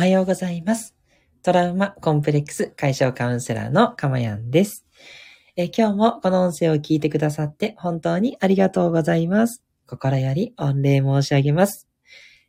はようございます。トラウマコンプレックス解消カウンセラーのかまやんです。え今日もこの音声を聞いてくださって本当にありがとうございます。心より御礼申し上げます。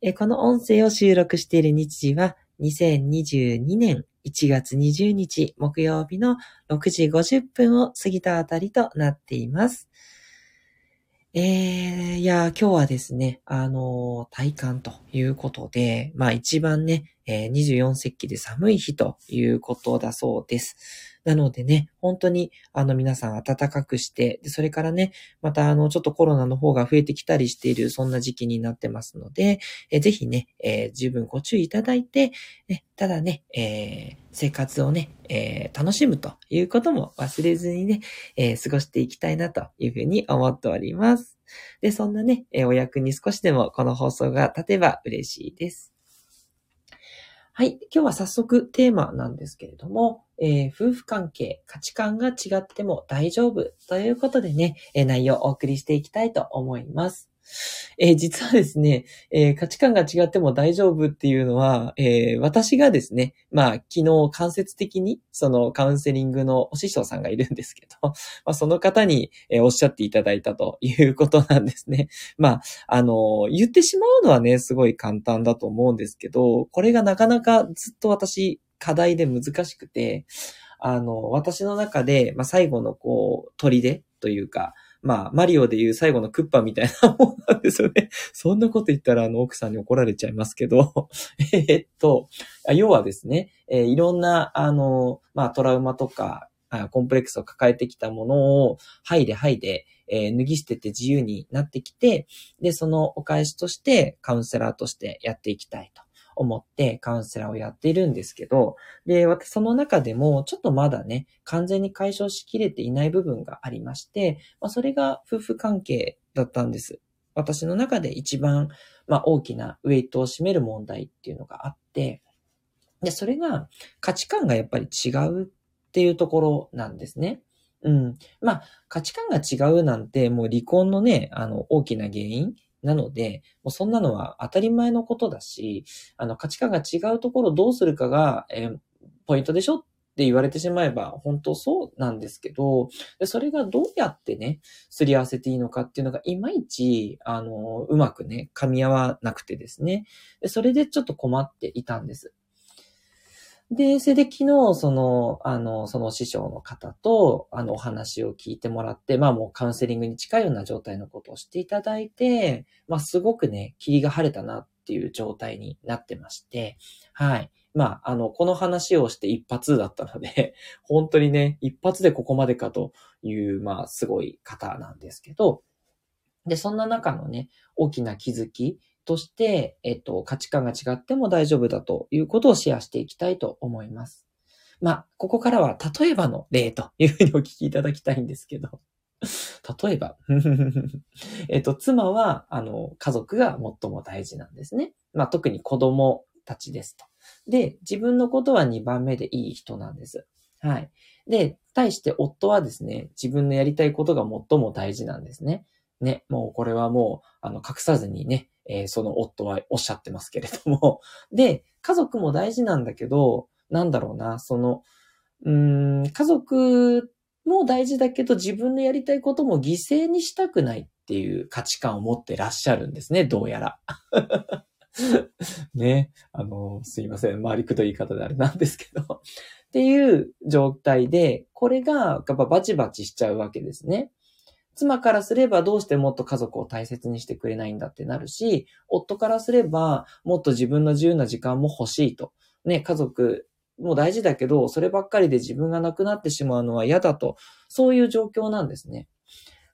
えこの音声を収録している日時は2022年1月20日木曜日の6時50分を過ぎたあたりとなっています。えー、いや、今日はですね、あのー体感ということで、まあ一番ね、えー24節気で寒い日ということだそうです。なのでね、本当に、あの皆さん暖かくして、それからね、またあの、ちょっとコロナの方が増えてきたりしている、そんな時期になってますので、えーぜひね、えー十分ご注意いただいて、ね、ただね、えー生活をね、えー楽しむということも忘れずにね、えー過ごしていきたいなというふうに思っております。で、そんなね、えお役に少しでもこの放送が立てば嬉しいです。はい。今日は早速テーマなんですけれども、えー夫婦関係、価値観が違っても大丈夫ということでね、え内容をお送りしていきたいと思います。えー実はですね、えー価値観が違っても大丈夫っていうのは、えー私がですね、まあ、昨日間接的に、そのカウンセリングのお師匠さんがいるんですけど、まあ、その方に、えおっしゃっていただいたということなんですね。まあ、あの、言ってしまうのはね、すごい簡単だと思うんですけど、これがなかなかずっと私、課題で難しくて、あの、私の中で、まあ、最後のこう、砦というか、まあ、マリオでいう最後のクッパみたいなもんなんですよね。そんなこと言ったら、あの、奥さんに怒られちゃいますけど、えっと、要はですね、えーいろんな、あの、まあ、トラウマとか、コンプレックスを抱えてきたものを、剥いで剥いで、えー脱ぎ捨てて自由になってきて、で、そのお返しとして、カウンセラーとしてやっていきたいと思って、カウンセラーをやっているんですけど、で、私、その中でも、ちょっとまだね、完全に解消しきれていない部分がありまして、まあ、それが夫婦関係だったんです。私の中で一番、まあ、大きなウェイトを占める問題っていうのがあって、で、それが価値観がやっぱり違うっていうところなんですね。うん。まあ、価値観が違うなんて、もう離婚のね、あの、大きな原因なので、もうそんなのは当たり前のことだし、あの、価値観が違うところをどうするかが、えーポイントでしょって言われてしまえば、本当そうなんですけど、それがどうやってね、すり合わせていいのかっていうのが、いまいち、あの、うまくね、噛み合わなくてですね。でそれでちょっと困っていたんです。で、それで昨日、その、あの、その師匠の方と、あの、お話を聞いてもらって、まあもうカウンセリングに近いような状態のことをしていただいて、まあすごくね、霧が晴れたなっていう状態になってまして、はい。まあ、あの、この話をして一発だったので、本当にね、一発でここまでかという、まあ、すごい方なんですけど、で、そんな中のね、大きな気づきとして、えっと、価値観が違っても大丈夫だということをシェアしていきたいと思います。まあ、ここからは例えばの例というふうにお聞きいただきたいんですけど、例えば、えっと、妻は、あの、家族が最も大事なんですね。まあ、特に子供たちですと。で、自分のことは2番目でいい人なんです。はい。で、対して夫はですね、自分のやりたいことが最も大事なんですね。ね、もうこれはもう、あの、隠さずにね、えーその夫はおっしゃってますけれども。で、家族も大事なんだけど、なんだろうな、その、うん、家族も大事だけど、自分のやりたいことも犠牲にしたくないっていう価値観を持ってらっしゃるんですね、どうやら。ね。あの、すいません。回りくどい言い方であれなんですけど。っていう状態で、これが、やっぱバチバチしちゃうわけですね。妻からすればどうしてもっと家族を大切にしてくれないんだってなるし、夫からすればもっと自分の自由な時間も欲しいと。ね、家族も大事だけど、そればっかりで自分がなくなってしまうのは嫌だと。そういう状況なんですね。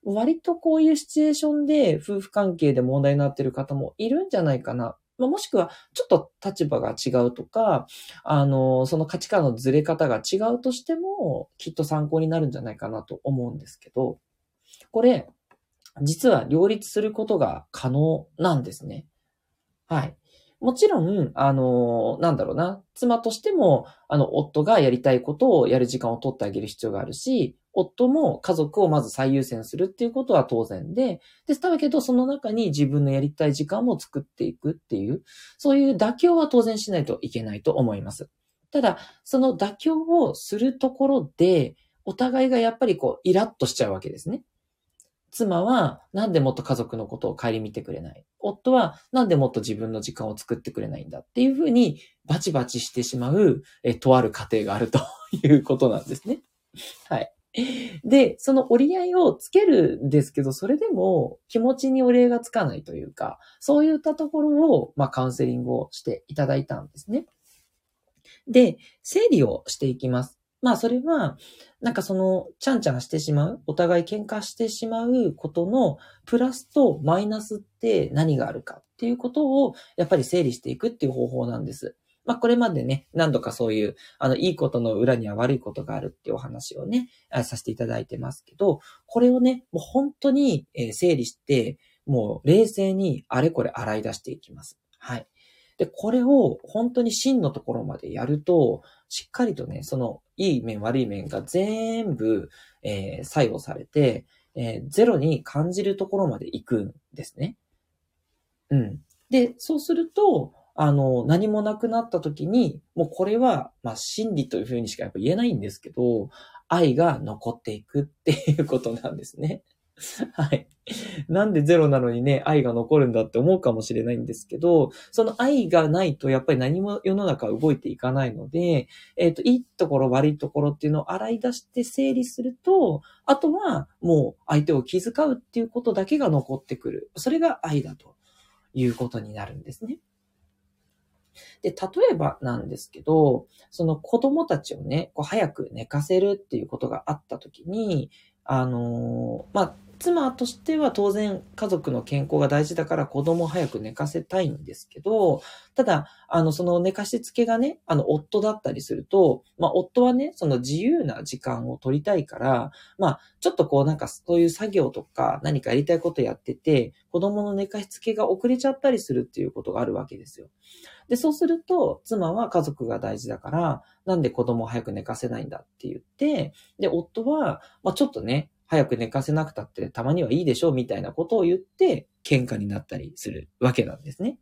割とこういうシチュエーションで夫婦関係で問題になっている方もいるんじゃないかな。まあ、もしくはちょっと立場が違うとか、あの、その価値観のずれ方が違うとしても、きっと参考になるんじゃないかなと思うんですけど、これ、実は両立することが可能なんですね。はい。もちろん、あの、なんだろうな、妻としても、あの、夫がやりたいことをやる時間を取ってあげる必要があるし、夫も家族をまず最優先するっていうことは当然で、です、だけどその中に自分のやりたい時間も作っていくっていう、そういう妥協は当然しないといけないと思います。ただ、その妥協をするところで、お互いがやっぱりこう、イラッとしちゃうわけですね。妻は、なんでもっと家族のことを顧みてくれない？夫は、なんでもっと自分の時間を作ってくれないんだっていうふうに、バチバチしてしまう、え、とある家庭があるということなんですね。はい。で、その折り合いをつけるんですけど、それでも気持ちに折り合いがつかないというか、そういったところを、まあ、カウンセリングをしていただいたんですね。で、整理をしていきます。まあそれは、なんかその、ちゃんちゃんしてしまう、お互い喧嘩してしまうことの、プラスとマイナスって何があるかっていうことを、やっぱり整理していくっていう方法なんです。まあこれまでね、何度かそういう、あの、いいことの裏には悪いことがあるっていうお話をね、させていただいてますけど、これをね、もう本当に整理して、もう冷静にあれこれ洗い出していきます。はい。で、これを本当に真のところまでやると、しっかりとね、そのいい面悪い面が全部、えー、作用されて、えー、ゼロに感じるところまで行くんですね。うん。で、そうすると、あの、何もなくなった時に、もうこれは、まあ、真理というふうにしかやっぱ言えないんですけど、愛が残っていくっていうことなんですね。はい。なんでゼロなのにね、愛が残るんだって思うかもしれないんですけど、その愛がないとやっぱり何も世の中動いていかないので、えっ、ー、と、いいところ悪いところっていうのを洗い出して整理すると、あとはもう相手を気遣うっていうことだけが残ってくる。それが愛だということになるんですね。で、例えばなんですけど、その子供たちをね、こう早く寝かせるっていうことがあったときに、あのー、まあ、妻としては当然家族の健康が大事だから子供を早く寝かせたいんですけど、ただ、あの、その寝かしつけがね、あの、夫だったりすると、まあ、夫はね、その自由な時間を取りたいから、まあ、ちょっとこうなんかそういう作業とか何かやりたいことやってて、子供の寝かしつけが遅れちゃったりするっていうことがあるわけですよ。で、そうすると、妻は家族が大事だから、なんで子供を早く寝かせないんだって言って、で、夫は、まあ、ちょっとね、早く寝かせなくたってたまにはいいでしょうみたいなことを言って喧嘩になったりするわけなんですね。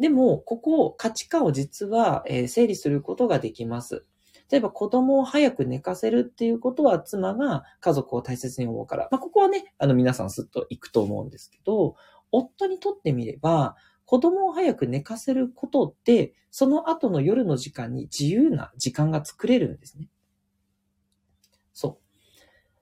でも、ここ価値観を実は、え整理することができます。例えば子供を早く寝かせるっていうことは妻が家族を大切に思うから。まあ、ここはね、あの皆さんすっと行くと思うんですけど、夫にとってみれば、子供を早く寝かせることで、その後の夜の時間に自由な時間が作れるんですね。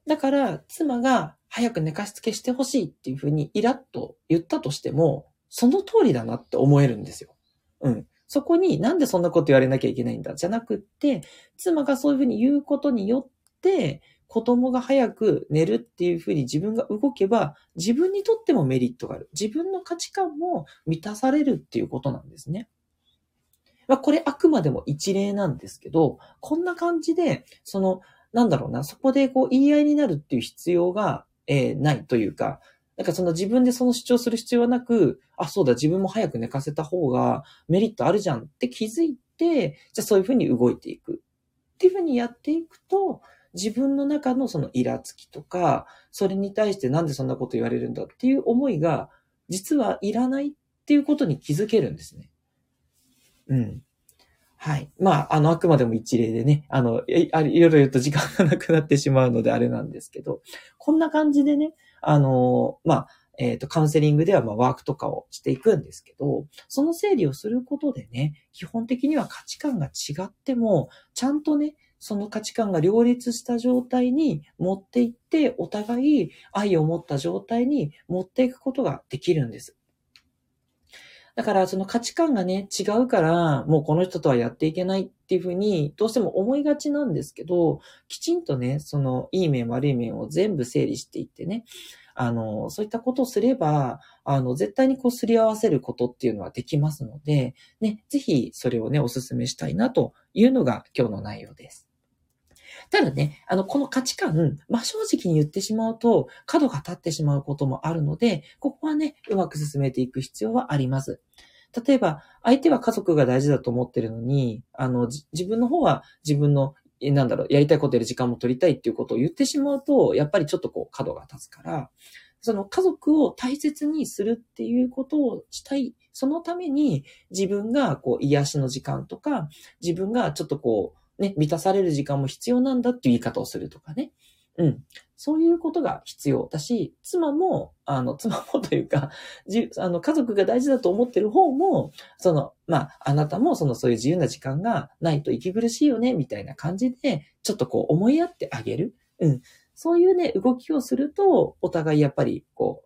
だから、妻が早く寝かしつけしてほしいっていうふうにイラッと言ったとしても、その通りだなって思えるんですよ。うん。そこになんでそんなこと言われなきゃいけないんだ？じゃなくって、妻がそういうふうに言うことによって、子供が早く寝るっていうふうに自分が動けば、自分にとってもメリットがある。自分の価値観も満たされるっていうことなんですね。まあ、これあくまでも一例なんですけど、こんな感じで、その、なんだろうな、そこでこう言い合いになるっていう必要が、えー、ないというか、なんかその自分でその主張する必要はなく、あ、そうだ、自分も早く寝かせた方がメリットあるじゃんって気づいて、じゃあそういうふうに動いていく。っていうふうにやっていくと、自分の中のそのイラつきとか、それに対してなんでそんなこと言われるんだっていう思いが、実はいらないっていうことに気づけるんですね。うん。はい。まあ、あの、あくまでも一例でね、あの、いろいろ言うと時間がなくなってしまうのであれなんですけど、こんな感じでね、あの、まあ、えっ、ー、と、カウンセリングでは、まあ、ワークとかをしていくんですけど、その整理をすることでね、基本的には価値観が違っても、ちゃんとね、その価値観が両立した状態に持っていって、お互い愛を持った状態に持っていくことができるんです。だからその価値観がね、違うから、もうこの人とはやっていけないっていうふうに、どうしても思いがちなんですけど、きちんとね、そのいい面悪い面を全部整理していってね、あの、そういったことをすれば、あの、絶対にこうすり合わせることっていうのはできますので、ね、ぜひそれをね、お勧めしたいなというのが今日の内容です。ただね、あの、この価値観、まあ、正直に言ってしまうと、角が立ってしまうこともあるので、ここはね、うまく進めていく必要はあります。例えば、相手は家族が大事だと思ってるのに、あの、自分の方は自分のなんだろう、やりたいことやる時間も取りたいっていうことを言ってしまうと、やっぱりちょっとこう角が立つから、その家族を大切にするっていうことをしたい。そのために自分がこう癒しの時間とか、自分がちょっとこうね、満たされる時間も必要なんだっていう言い方をするとかね。うん。そういうことが必要だし、妻も、あの、妻もというか、じ、あの、家族が大事だと思ってる方も、その、まあ、あなたもそのそういう自由な時間がないと息苦しいよね、みたいな感じで、ちょっとこう思いやってあげる。うん。そういうね、動きをすると、お互いやっぱり、こう、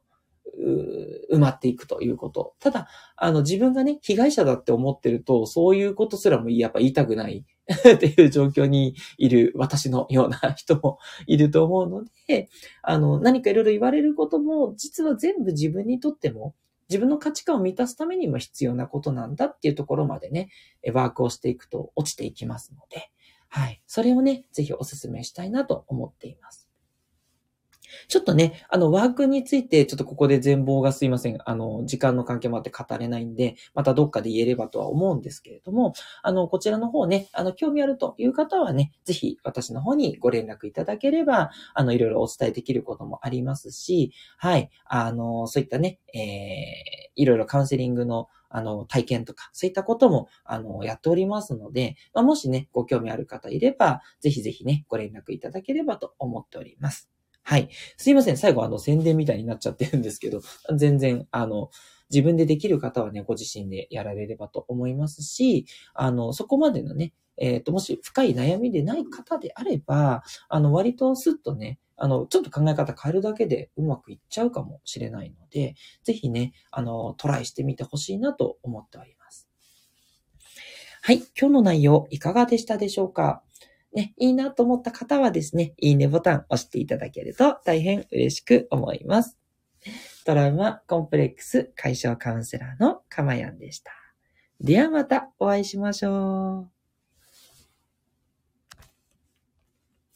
埋まっていくということ。ただ、あの、自分がね、被害者だって思ってると、そういうことすらもやっぱ言いたくない っていう状況にいる私のような人も いると思うので、あの、何かいろいろ言われることも、実は全部自分にとっても、自分の価値観を満たすためにも必要なことなんだっていうところまでね、ワークをしていくと落ちていきますので、はい。それをね、ぜひお勧めしたいなと思っています。ちょっとね、あの、ワークについて、ちょっとここで全貌がすいません。あの、時間の関係もあって語れないんで、またどっかで言えればとは思うんですけれども、あの、こちらの方ね、あの、興味あるという方はね、ぜひ私の方にご連絡いただければ、あの、いろいろお伝えできることもありますし、はい、あの、そういったね、えー、いろいろカウンセリングのあの、体験とか、そういったことも、あの、やっておりますので、まあ、もしね、ご興味ある方いれば、ぜひぜひね、ご連絡いただければと思っております。はい。すいません。最後、あの、宣伝みたいになっちゃってるんですけど、全然、あの、自分でできる方はね、ご自身でやられればと思いますし、あの、そこまでのね、えっ、ー、と、もし深い悩みでない方であれば、あの、割とスッとね、あの、ちょっと考え方変えるだけでうまくいっちゃうかもしれないので、ぜひね、あの、トライしてみてほしいなと思っております。はい。今日の内容いかがでしたでしょうか？ね、いいなと思った方はですね、いいねボタン押していただけると大変嬉しく思います。トラウマコンプレックス解消カウンセラーのかまやんでした。ではまたお会いしましょう。